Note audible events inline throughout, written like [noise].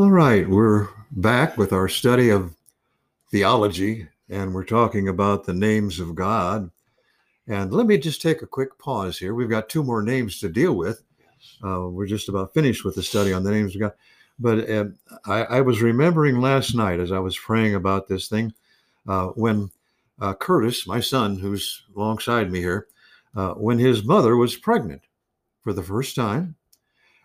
All right, we're back with our study of theology, and we're talking about the names of God. And let me just take a quick pause here. We've got two more names to deal with. Uh, we're just about finished with the study on the names of God. But uh, I, I, was remembering last night as I was praying about this thing uh, when uh, Curtis, my son, who's alongside me here, uh, when his mother was pregnant for the first time.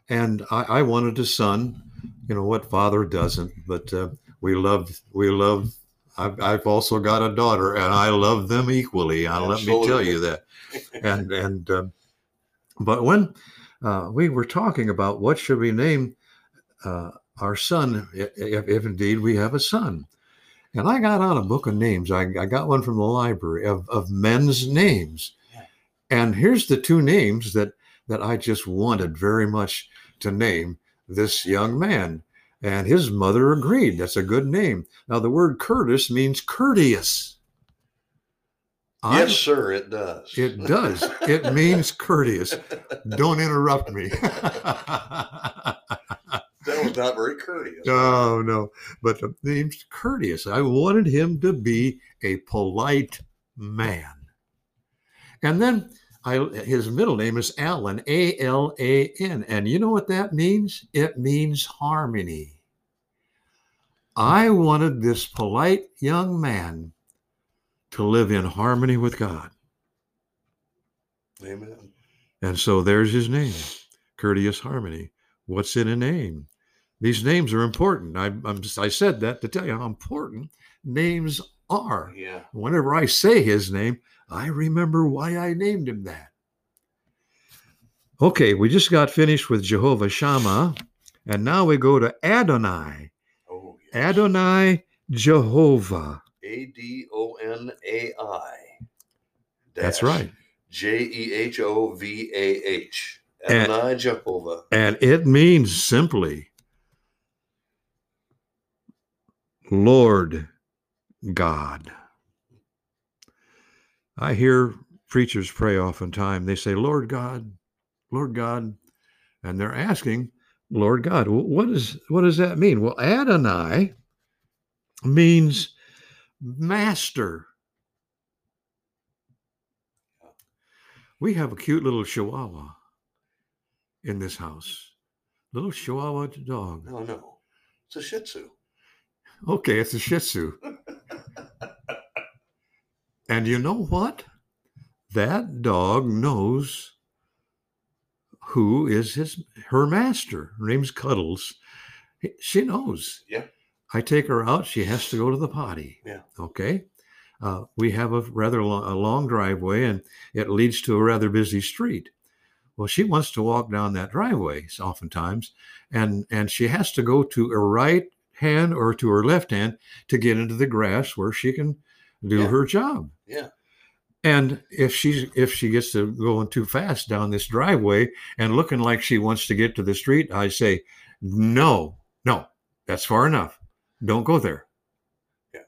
And I, I wanted a son, you know, what father doesn't, but uh, we love we love I've, I've, also got a daughter, and I love them equally. Uh, let me tell you that. And and um, but when uh, we were talking about what should we name uh, our son, if, if, indeed we have a son, and I got out a book of names. I, I got one from the library of, of men's names, and here's the two names that that I just wanted very much to name this young man. And his mother agreed. That's a good name. Now, the word Curtis means courteous. Yes, I'm, sir, it does. It does. it [laughs] means courteous. Don't interrupt me. [laughs] that was not very courteous. Oh, no. But the name's courteous. I wanted him to be a polite man. And then I, his middle name is Alan, A L A N. And you know what that means? It means harmony. I wanted this polite young man to live in harmony with God. Amen. And so there's his name, Courteous Harmony. What's in a name? These names are important. I, I'm just, I said that to tell you how important names are. Yeah. Whenever I say his name, I remember why I named him that. Okay, we just got finished with Jehovah Shammah, and now we go to Adonai. Oh, yes. Adonai Jehovah. A D O N A I. That's right. J E H O V A H. Adonai and, Jehovah. And it means simply Lord God. I hear preachers pray oftentimes. They say, Lord God, Lord God. And they're asking, Lord God. What is what does that mean? Well, Adonai means master. We have a cute little chihuahua in this house. Little chihuahua dog. No, no. It's a shih tzu. Okay, it's a shih tzu. [laughs] and you know what? That dog knows who is his her master. Her name's Cuddles. She knows. Yeah. I take her out. She has to go to the potty. Yeah. Okay. Uh, we have a rather long, a long driveway, and it leads to a rather busy street. Well, she wants to walk down that driveway oftentimes, and and she has to go to her right hand or to her left hand to get into the grass where she can do yeah. her job. Yeah. And if she's if she gets to going too fast down this driveway and looking like she wants to get to the street, I say, no, no, that's far enough. Don't go there. Yeah.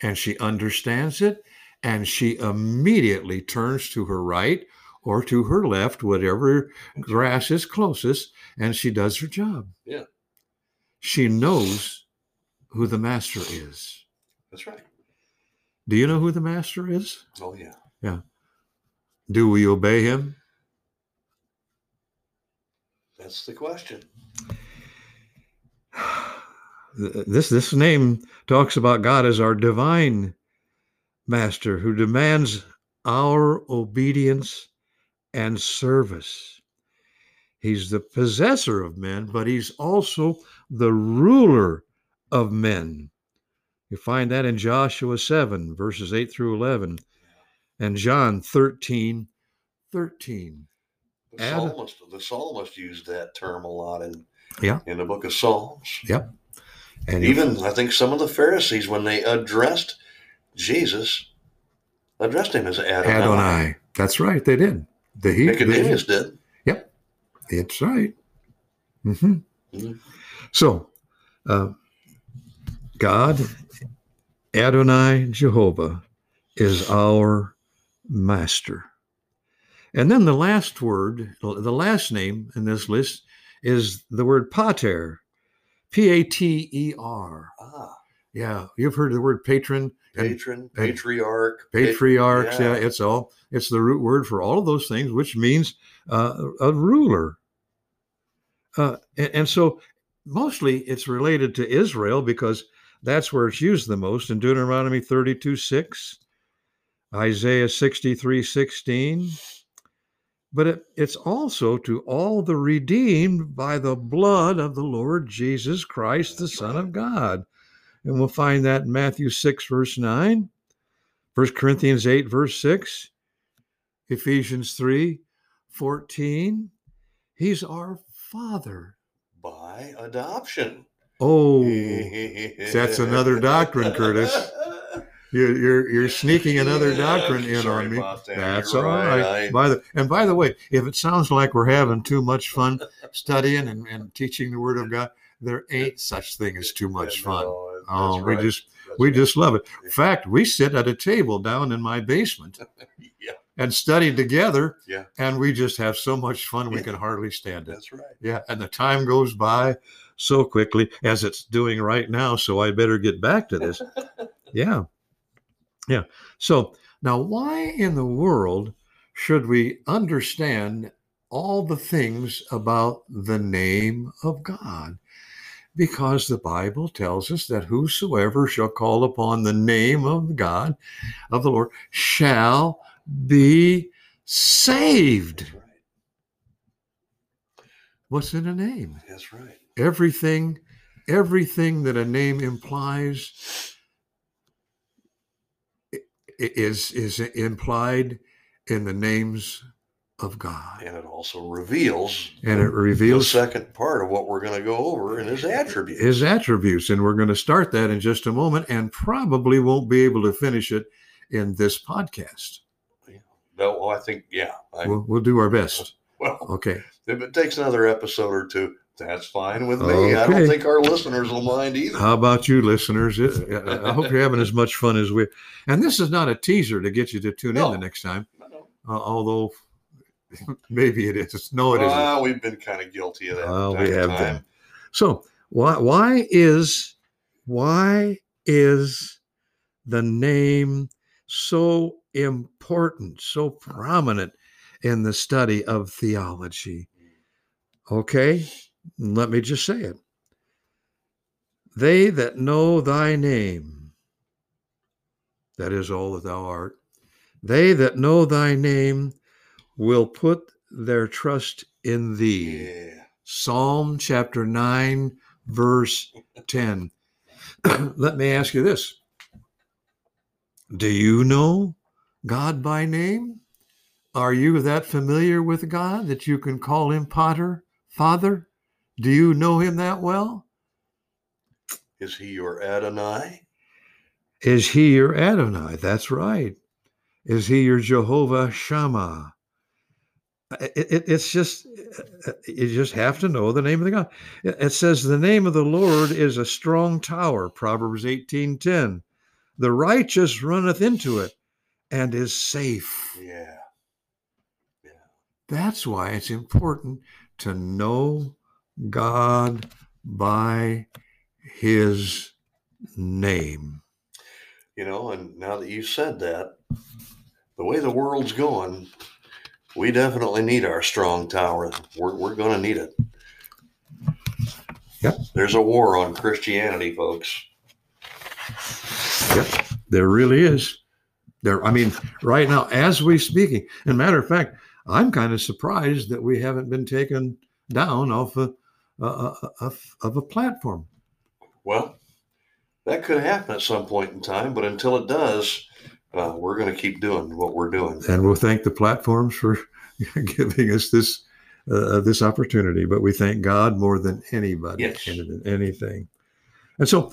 And she understands it, and she immediately turns to her right or to her left, whatever grass is closest, and she does her job. Yeah. She knows who the master is. That's right. Do you know who the master is? Oh yeah. Yeah. Do we obey him? That's the question. [sighs] This this name talks about God as our divine master who demands our obedience and service. He's the possessor of men, but he's also the ruler of men. You find that in Joshua 7, verses 8 through 11 and John 13 13. The psalmist, the psalmist used that term a lot in Yeah. In the book of Psalms. Yep. And Even I think some of the Pharisees, when they addressed Jesus, addressed him as Adonai. Adonai. That's right. They did. The he, Nicodemus did. Yep. That's right. hmm Mhm. So, uh, God, Adonai Jehovah, is our master. And then the last word, the last name in this list is the word pater, P A T E R. Ah, Yeah, you've heard the word patron and patron, patriarch, pa- patriarchs. Yeah. yeah. it's all it's the root word for all of those things, which means uh, a ruler. Uh, and, and so mostly it's related to Israel because that's where it's used the most in Deuteronomy 32 6, Isaiah 63 16. But it, it's also to all the redeemed by the blood of the Lord Jesus Christ, the Son of God. And we'll find that in Matthew 6, verse 9, 1 Corinthians 8, verse 6, Ephesians 3, 14. He's our Father. by adoption. Oh, that's [laughs] another doctrine, Curtis. you're, you're, you're sneaking another doctrine in on me. that. That's You're all right. I- By the and by the way, if it sounds like we're having too much fun studying and, and teaching the Word of God, there ain't such thing as too much fun. No, Oh, we just That's we right. just love it. In fact, we sit at a table down in my basement [laughs] yeah, and study together, Yeah. and we just have so much fun we Yeah. can hardly stand it. that's right. Yeah, and the time goes by so quickly as it's doing right now. So I better get back to this. [laughs] yeah, yeah. So now, why in the world should we understand all the things about the name of God? Because the Bible tells us that whosoever shall call upon the name of God, of the Lord, shall be saved. What's in a name? That's right. Everything, everything that a name implies is is implied in the names of God, And it also reveals and it reveals the second part of what we're going to go over in his attributes. his attributes. And we're going to start that in just a moment, and probably won't be able to finish it in this podcast. No, well, I think, yeah. I, We'll, we'll do our best. [laughs] well, Okay. if it takes another episode or two, that's fine with me. I don't think our listeners will mind either. How about you, listeners? I hope you're having as much fun as we. And this is not a teaser to get you to tune in the next time. No. uh, although [laughs] maybe it is. No, it isn't. Well, we've been kind of guilty of that. Well, we have time. been. So why why is why is the name so important, so prominent in the study of theology? Okay, let me just say it. They that know thy name, that is all that thou art, they that know thy name will put their trust in thee. Yeah. Psalm chapter 9, verse 10. [clears throat] Let me ask you this Do you know God by name? Are you that familiar with God that you can call him pater, Father? Do you know him that well? Is he your Adonai? Is he your Adonai? That's right. Is he your Jehovah Shammah? It, it- it's just, you just have to know the name of the God. It says, the name of the Lord is a strong tower, Proverbs 18.10. The righteous runneth into it and is safe. Yeah. That's why it's important to know God by his name. You know, and now that you said that, the way the world's going, we definitely need our strong tower. We're, we're going to need it. Yep. There's a war on Christianity, folks. Yep, there really is. There, I mean, right now, as we speaking, and matter of fact, I'm kind of surprised that we haven't been taken down off a, uh, of, of a platform. Well, that could happen at some point in time, but until it does, uh, we're going to keep doing what we're doing. And we'll thank the platforms for [laughs] giving us this uh, this opportunity, but we thank God more than anybody Yes. anything. And so,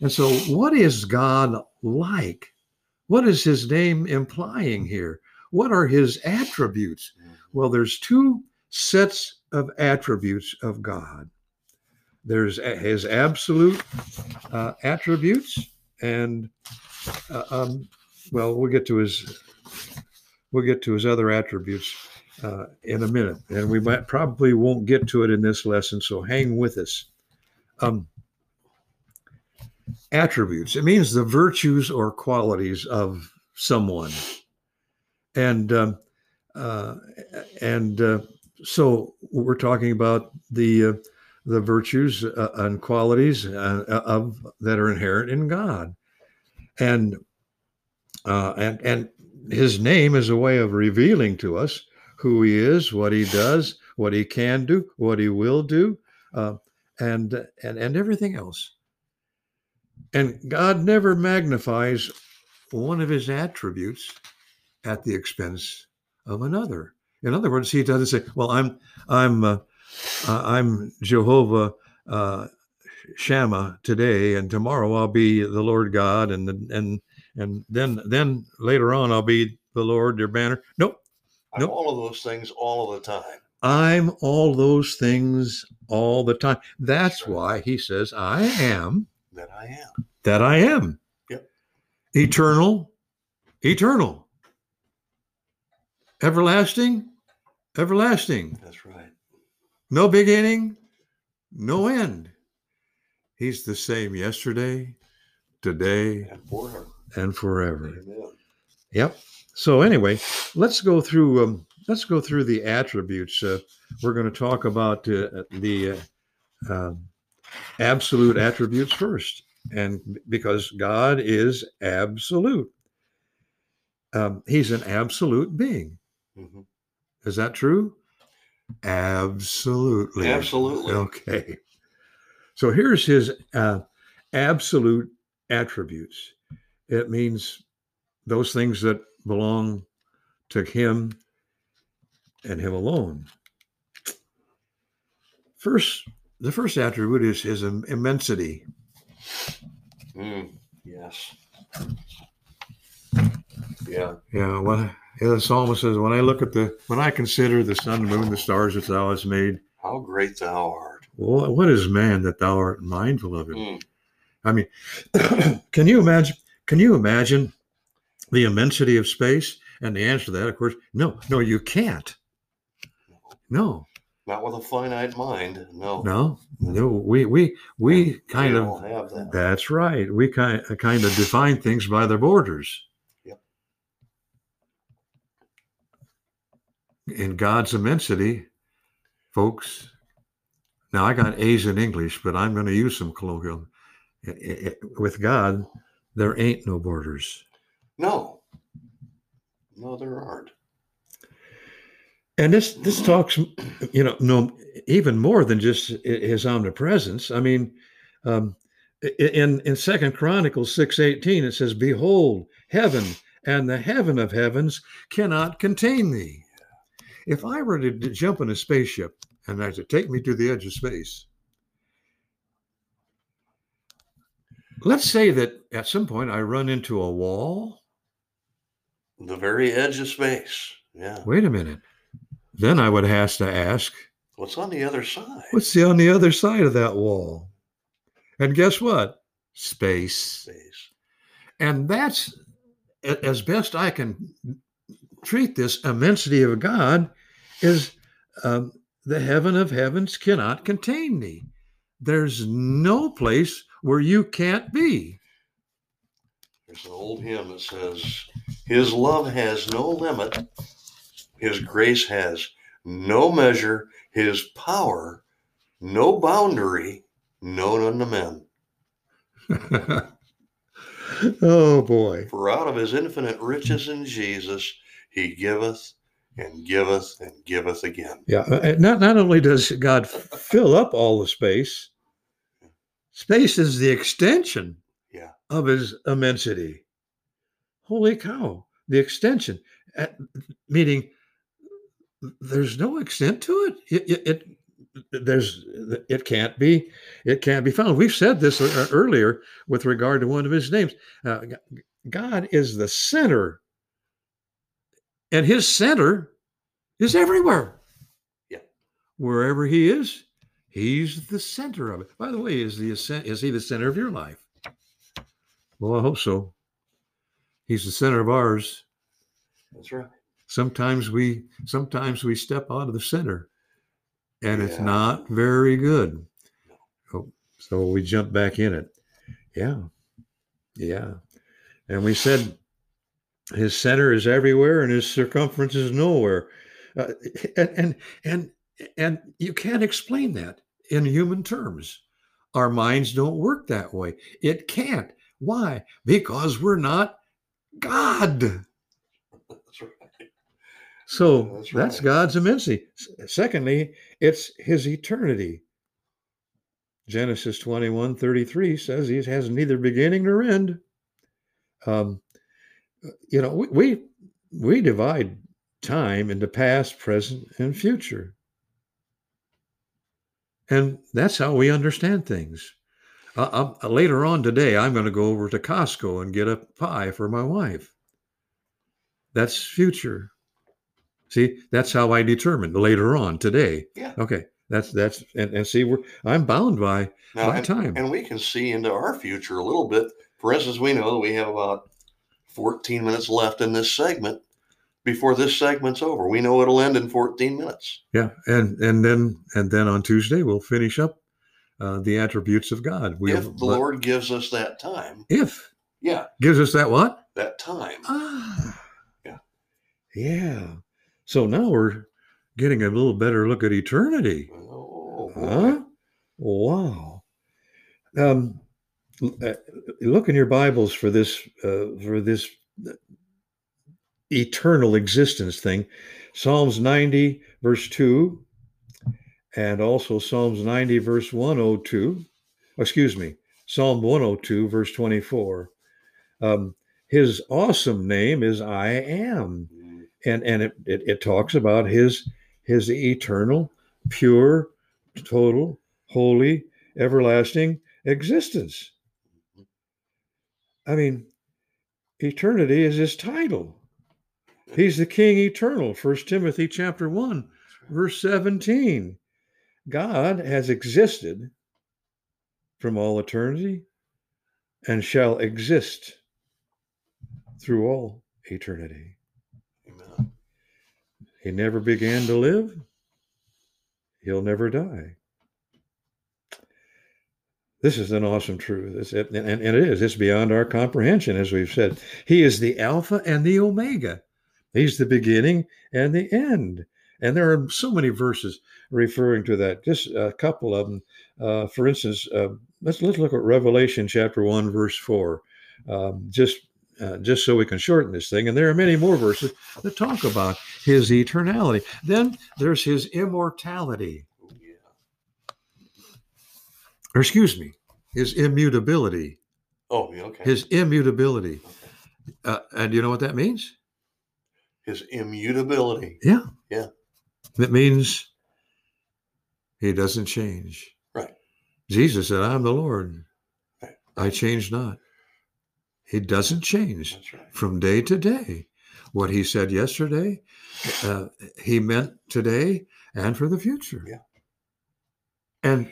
and so, what is God like? What is His name implying here? What are His attributes? Well, there's two sets of attributes of God. There's His absolute uh, attributes, and uh, um, well, we'll get to His we'll get to His other attributes uh, in a minute, and we might probably won't get to it in this lesson. So hang with us. Um, attributes. It means the virtues or qualities of someone, and um, uh, and uh, so we're talking about the uh, the virtues uh, and qualities uh, of that are inherent in God, and uh, and and His name is a way of revealing to us who He is, what He does, what He can do, what He will do, uh, and and and everything else. And God never magnifies one of his attributes at the expense of another. In other words, he doesn't say, "Well, I'm I'm uh, uh, I'm Jehovah uh, Shammah today, and tomorrow I'll be the Lord God, and and and then then later on I'll be the Lord your banner." Nope, I'm Nope. all of those things all of the time. I'm all those things all the time. That's why he says, "I am." That I am. that I am. Yep. Eternal, eternal. Everlasting, everlasting. That's right. No beginning, no end. He's the same yesterday, today, And forever. and forever. Amen. Yep. So anyway, let's go through. Um, let's go through the attributes. Uh, we're going to talk about uh, the uh, um, absolute attributes first, and because God is absolute, um, He's an absolute being. Mhm. Is that true? Absolutely. Absolutely. Okay. So here's His uh, absolute attributes. It means those things that belong to him and him alone. First, the first attribute is his im- immensity. Mm, yes. Yeah. Yeah, when yeah, the psalmist says, "When I look at the, when I consider the sun, the moon, the stars that Thou hast made, How great thou art. well, what is man that Thou art mindful of him?" Mm, I mean, [clears throat] can you imagine? Can you imagine the immensity of space? And the answer to that, of course, no, no, you can't. No, not with a finite mind. No. no, no. We we we kind we of have that. That's right. We kind uh, kind of define things by their borders. Yep. In God's immensity, folks. Now I got A's in English, but I'm going to use some colloquial. I- I- I- With God, there ain't no borders. No. No, there aren't. And this this talks, you know, no, even more than just his omnipresence. I mean, um, in in Second Chronicles six eighteen, it says, "Behold, heaven and the heaven of heavens cannot contain thee." If I were to jump in a spaceship and I to take me to the edge of space, let's say that at some point I run into a wall. The very edge of space. Yeah. Wait a minute. Then I would have to ask, What's on the other side? What's the on the other side of that wall? And guess what? Space. space? And that's as best I can treat this immensity of God is um, the heaven of heavens cannot contain thee. There's no place where you can't be. There's an old hymn that says, His love has no limit, His grace has no measure, His power no boundary known unto men. [laughs] oh boy. For out of His infinite riches in Jesus, He giveth and giveth and giveth again. Yeah. uh, Not not only does God fill up all the space, space is the extension Yeah. of his immensity. Holy cow. The extension, meaning there's no extent to it. It, it, it there's it can't be it can't be found. We've said this uh, earlier with regard to one of his names. Uh, God is the center, and His center is everywhere. Yeah, wherever He is, He's the center of it. By the way, is the is He the center of your life? Well, I hope so. He's the center of ours. That's right. Sometimes we sometimes we step out of the center and it's not very good. Oh, so we jump back in it. Yeah. Yeah. And we said his center is everywhere and his circumference is nowhere. Uh, and, and and and you can't explain that in human terms. Our minds don't work that way. It can't. Why? Because we're not God. That's right. So That's right. God's immensity. Secondly, it's his eternity. Genesis 21 33 says he has neither beginning nor end. Um, you know, we, we we divide time into past, present, and future. And that's how we understand things. Uh, uh, later on today, I'm going to go over to Costco and get a pie for my wife. That's future. See, that's how I determine later on today. Yeah. Okay. That's that's and, and see we're I'm bound by Now, by and, time. and we can see into our future a little bit. For instance, we know that we have about 14 minutes left in this segment before this segment's over. We know it'll end in 14 minutes. yeah. And and then and then on Tuesday we'll finish up uh, the attributes of God. We'll, if the but Lord gives us that time, if yeah, gives us that what? that time. Ah. Yeah. Yeah. So now we're getting a little better look at eternity. Oh. Huh? Wow. Um, uh, look in your Bibles for this uh, for this uh, eternal existence thing. Psalms 90 verse 2 and also Psalms 90 verse 102. Excuse me. Psalm 102 verse 24. Um, his awesome name is I am and and it, it, it talks about his his eternal pure total holy everlasting existence. I mean eternity is his title. He's the king eternal first timothy chapter 1 verse 17 god has existed from all eternity and shall exist through all eternity. He never began to live. He'll never die. This is an awesome truth. It's, and, and it is. It's beyond our comprehension, as we've said. He is the Alpha and the Omega. He's the beginning and the end. And there are so many verses referring to that. Just a couple of them. Uh, for instance, uh, let's let's look at Revelation chapter one, verse four. Um, just uh, just so we can shorten this thing. And there are many more verses that talk about his eternality. Then there's his immortality, or excuse me, his immutability. Oh, yeah, okay. His immutability. Okay. Uh, and you know what that means? His immutability. Yeah. Yeah. That means he doesn't change. Right. Jesus said, I'm the Lord. Right. I change not. He doesn't change. Right. from day to day. What he said yesterday, uh, he meant today and for the future. Yeah. And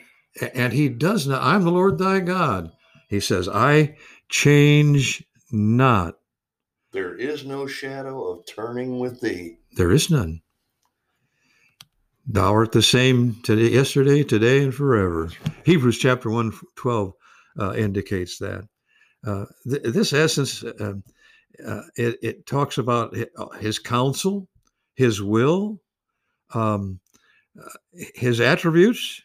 and he does not. I'm the Lord thy God. He says, I change not. There is no shadow of turning with thee. There is none. Thou art the same today, yesterday, today, and forever. Hebrews chapter 1, 12 uh, indicates that. Uh, th- this essence, uh, uh, it, it talks about his counsel, his will, um, uh, his attributes.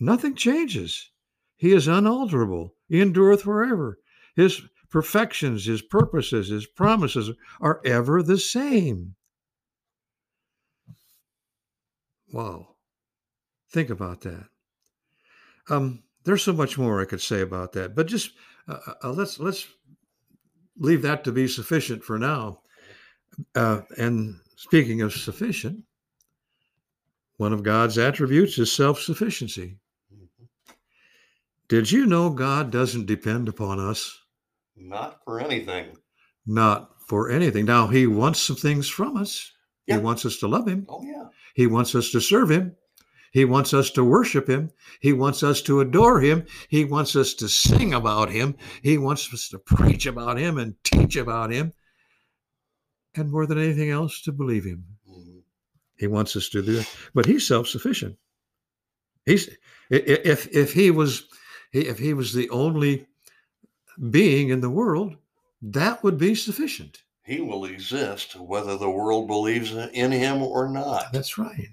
Nothing changes. He is unalterable. He endureth forever. His perfections, his purposes, his promises are ever the same. Wow. Think about that. Um, there's so much more I could say about that, but just uh, uh, let's let's leave that to be sufficient for now. Uh, and speaking of sufficient, one of God's attributes is self sufficiency. Mhm. Did you know God doesn't depend upon us? Not for anything. Not for anything. Now, He wants some things from us. Yeah. He wants us to love Him. Oh yeah. He wants us to serve Him. He wants us to worship Him. He wants us to adore Him. He wants us to sing about Him. He wants us to preach about Him and teach about Him. And more than anything else, to believe Him. He wants us to do it, but he's self-sufficient. He's i- i- if if he was if he was the only being in the world, that would be sufficient. He will exist whether the world believes in him or not. That's right.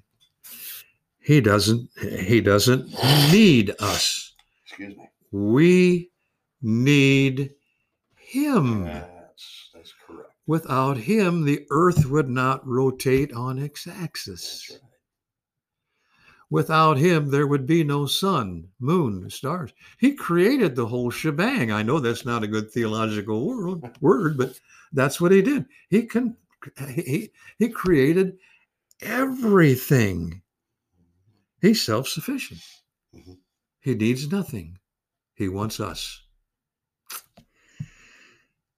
He doesn't he doesn't need us. Excuse me. We need him. That's that's correct. Without him, the earth would not rotate on its axis. Right. Without him, there would be no sun, moon, stars. He created the whole shebang. I know that's not a good theological word, word but that's what he did. He can he he created everything. He's self-sufficient. Mhm. He needs nothing. He wants us.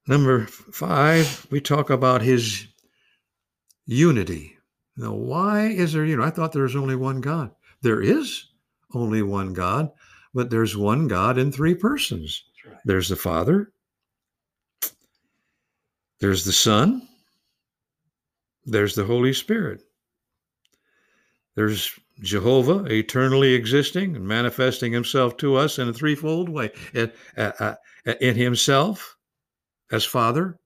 Number five, we talk about his unity. Now, why is there, you know, I thought there was only one God. There is only one God, but there's one God in three persons. Right. There's the Father, there's the Son, there's the Holy Spirit. There's Jehovah eternally existing and manifesting himself to us in a threefold way in, uh, uh, in himself as Father,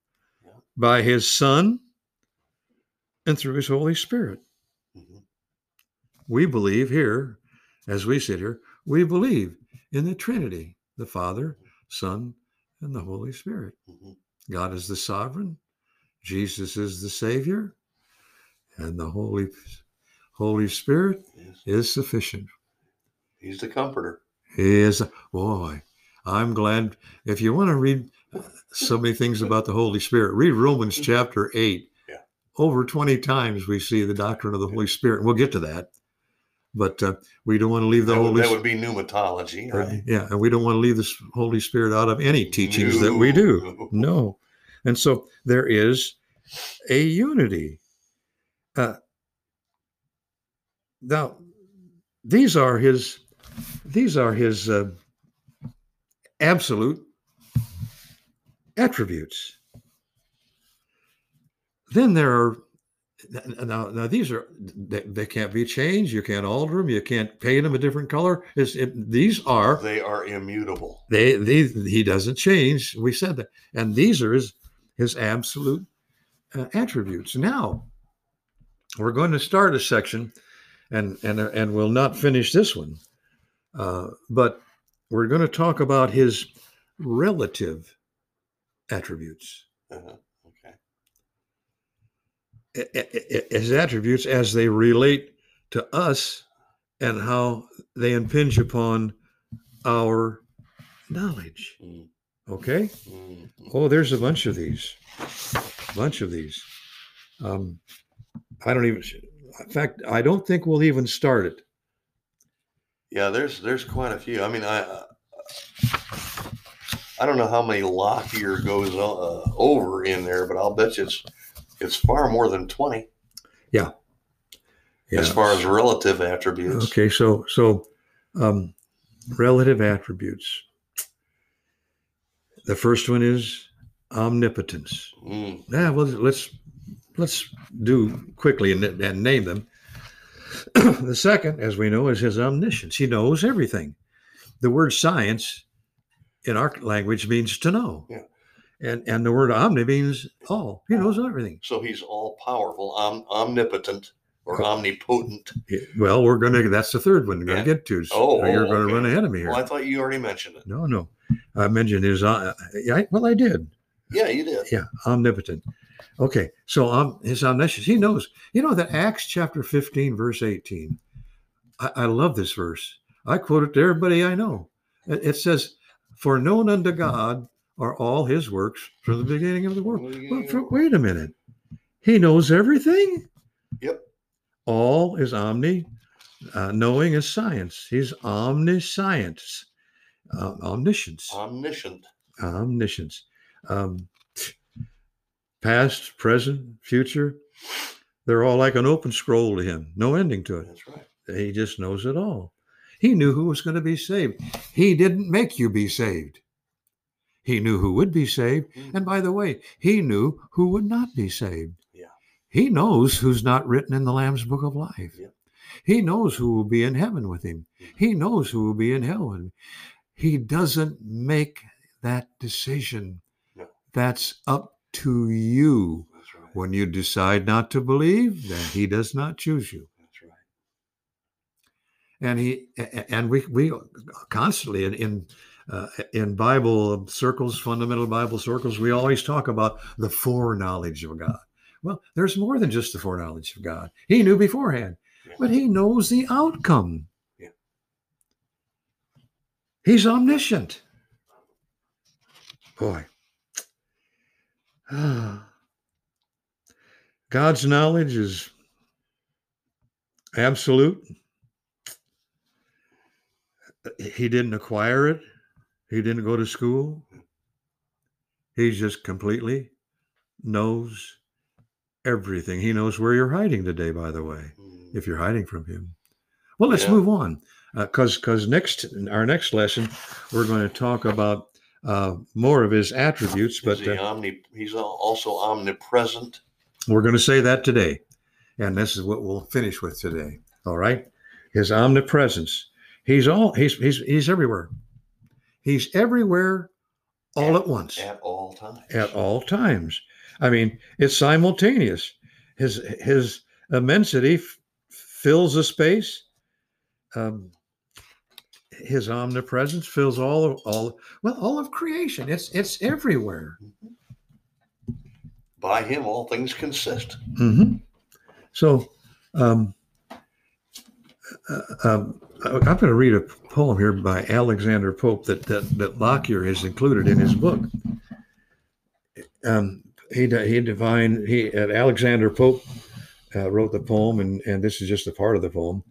by his Son, and through his Holy Spirit. Mhm. We believe here, as we sit here, we believe in the Trinity the Father, Son, and the Holy Spirit. Mhm. God is the sovereign, Jesus is the Savior, and the Holy Holy Spirit Yes. is sufficient. He's the comforter. He is, boy, I'm glad. If you want to read so many things about the Holy Spirit, read Romans chapter 8. Yeah. Over 20 times we see the doctrine of the Holy Spirit. We'll get to that. But uh, we don't want to leave the that, Holy that would be pneumatology, right? Yeah, and we don't want to leave the Holy Spirit out of any teachings that we do. No. And so there is a unity. Uh, now, these are his these are his uh, absolute attributes. Then there are now, now these are they, they can't be changed. You can't alter them. You can't paint them a different color. It, these are They are immutable. they, they he doesn't change. We said that, and these are his his absolute uh, attributes. Now we're going to start a section, and and and we'll not finish this one, uh, but we're going to talk about his relative attributes, Uh-huh. Okay. His attributes as they relate to us, and how they impinge upon our knowledge. Mm, Okay. mm, mm. Oh, there's a bunch of these. A Bunch of these. Um, I don't even. In fact, I don't think we'll even start it. Yeah, there's there's quite a few. I mean, I uh, I don't know how many Lockyer goes uh, over in there, but I'll bet you it's it's far more than twenty Yeah. as far as relative attributes. Okay, so so um, relative attributes. The first one is omnipotence. Mm, Yeah, well, let's let's do quickly and, and name them. [clears throat] the second, as we know, is his omniscience. He knows everything. The word science in our language means to know. Yeah. And and the word omni means all. He knows everything. so he's all powerful, om- omnipotent, or omnipotent. Well, we're gonna that's the third one we're gonna Yeah. get to. So Oh, you're oh, gonna okay. run ahead of me here. Well, I thought you already mentioned it. No, no. I mentioned his uh, I- well I did. Yeah, you did. Yeah, omnipotent. Okay, so um, his omniscience, he knows. You know that Acts chapter 15, verse 18. I, I love this verse. I quote it to everybody I know. It, it says, For known unto God are all his works from the beginning of the world. Well, for- wait a minute. He knows everything? Yep. All is omni Uh, knowing is science. He's omniscience, uh, omniscience, Omniscient. omniscience. Um, past, present, future, they're all like an open scroll to him. No ending to it. That's right. He just knows it all. He knew who was going to be saved. He didn't make you be saved. He knew who would be saved. Mhm. And by the way, he knew who would not be saved. Yeah. He knows who's not written in the Lamb's book of life. Yeah. He knows who will be in heaven with him. Mhm. He knows who will be in hell with him. He doesn't make that decision. No. That's up to you. Right. When you decide not to believe, then he does not choose you right. and he and we we constantly in in uh, in Bible circles, fundamental Bible circles, we always talk about the foreknowledge of God. Well, there's more than just the foreknowledge of God. He knew beforehand, Yeah. but he knows the outcome. Yeah. He's omniscient. Boy. [sighs] God's knowledge is absolute. He didn't acquire it. He didn't go to school. He just completely knows everything. He knows where you're hiding today, by the way, Mm. if you're hiding from him. Well, let's Yeah. move on. Because because next in our next lesson, we're going to talk about uh, more of his attributes, but he uh, omni, he's also omnipresent. we're going to say that today. And this is what we'll finish with today. All right. His omnipresence. He's all he's he's he's everywhere. He's everywhere all at once. at all times. At all times. I mean, it's simultaneous. His his immensity f- fills the space. Um, his omnipresence fills all of all well all of creation. It's it's everywhere. By him, all things consist. hmm So, um, uh, um, I'm going to read a poem here by Alexander Pope that that, that Lockyer has included in his book. Um, he he divine he uh, Alexander Pope uh, wrote the poem, and and this is just a part of the poem,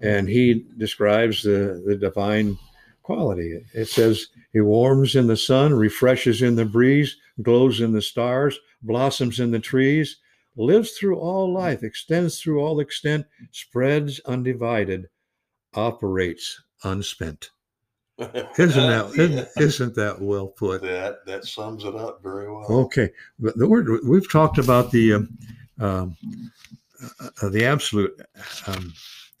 and he describes the the divine quality. It says he warms in the sun, refreshes in the breeze, glows in the stars, blossoms in the trees, lives through all life, extends through all extent, spreads undivided, operates unspent. [laughs] Isn't that isn't, isn't that well put? that that sums it up very well. Okay, but the word we've talked about the um, um, uh, the absolute um,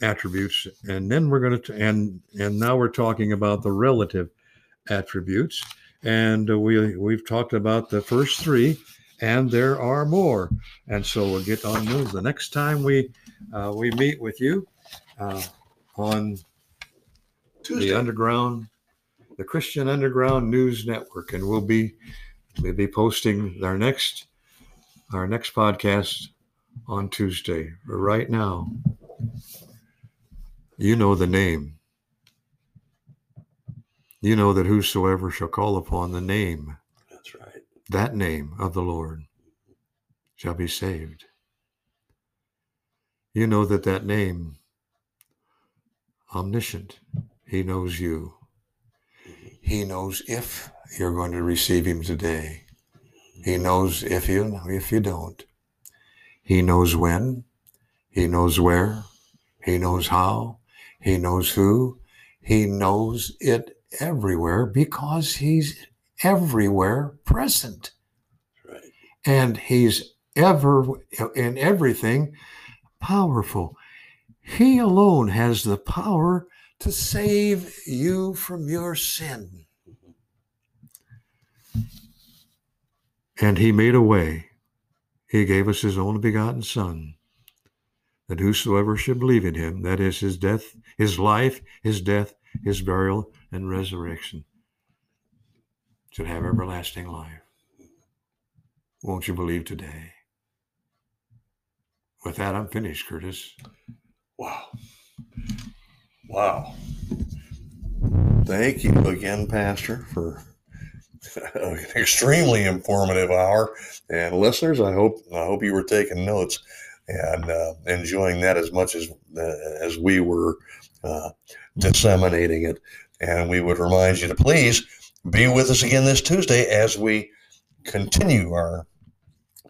attributes, and then we're going to and and now we're talking about the relative attributes, and we we've talked about the first three, and there are more, and so we'll get on those the next time we uh, we meet with you uh, on Tuesday. the underground the christian underground news network and we'll be we'll be posting our next our next podcast on tuesday right now you know the name you know that whosoever shall call upon the name That's right. that name of the lord shall be saved you know that that name omniscient he knows you mm-hmm. he knows if you're going to receive him today. He knows if you if you don't. He knows when. He knows where. He knows how. He knows who. He knows it everywhere because he's everywhere present. Right. And he's ever in everything powerful. He alone has the power to save you from your sin. And he made a way. He gave us his only begotten Son, that whosoever should believe in him, that is his death, his life, his death, his burial, and resurrection, should have everlasting life. Won't you believe today? With that, I'm finished, Curtis. Wow. Wow. Thank you again, Pastor, for [laughs] an extremely informative hour. And listeners, I hope I hope you were taking notes. And uh, enjoying that as much as uh, as we were uh, disseminating it. And we would remind you to please be with us again this Tuesday as we continue our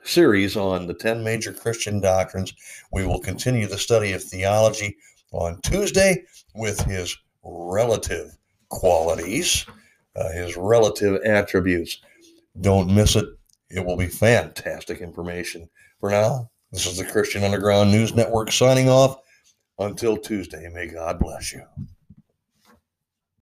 series on the 10 major Christian doctrines. We will continue the study of theology on Tuesday with his relative qualities, uh, his relative attributes. Don't miss it. It will be fantastic information. For now, this is the Christian Underground News Network signing off. Until Tuesday, may God bless you.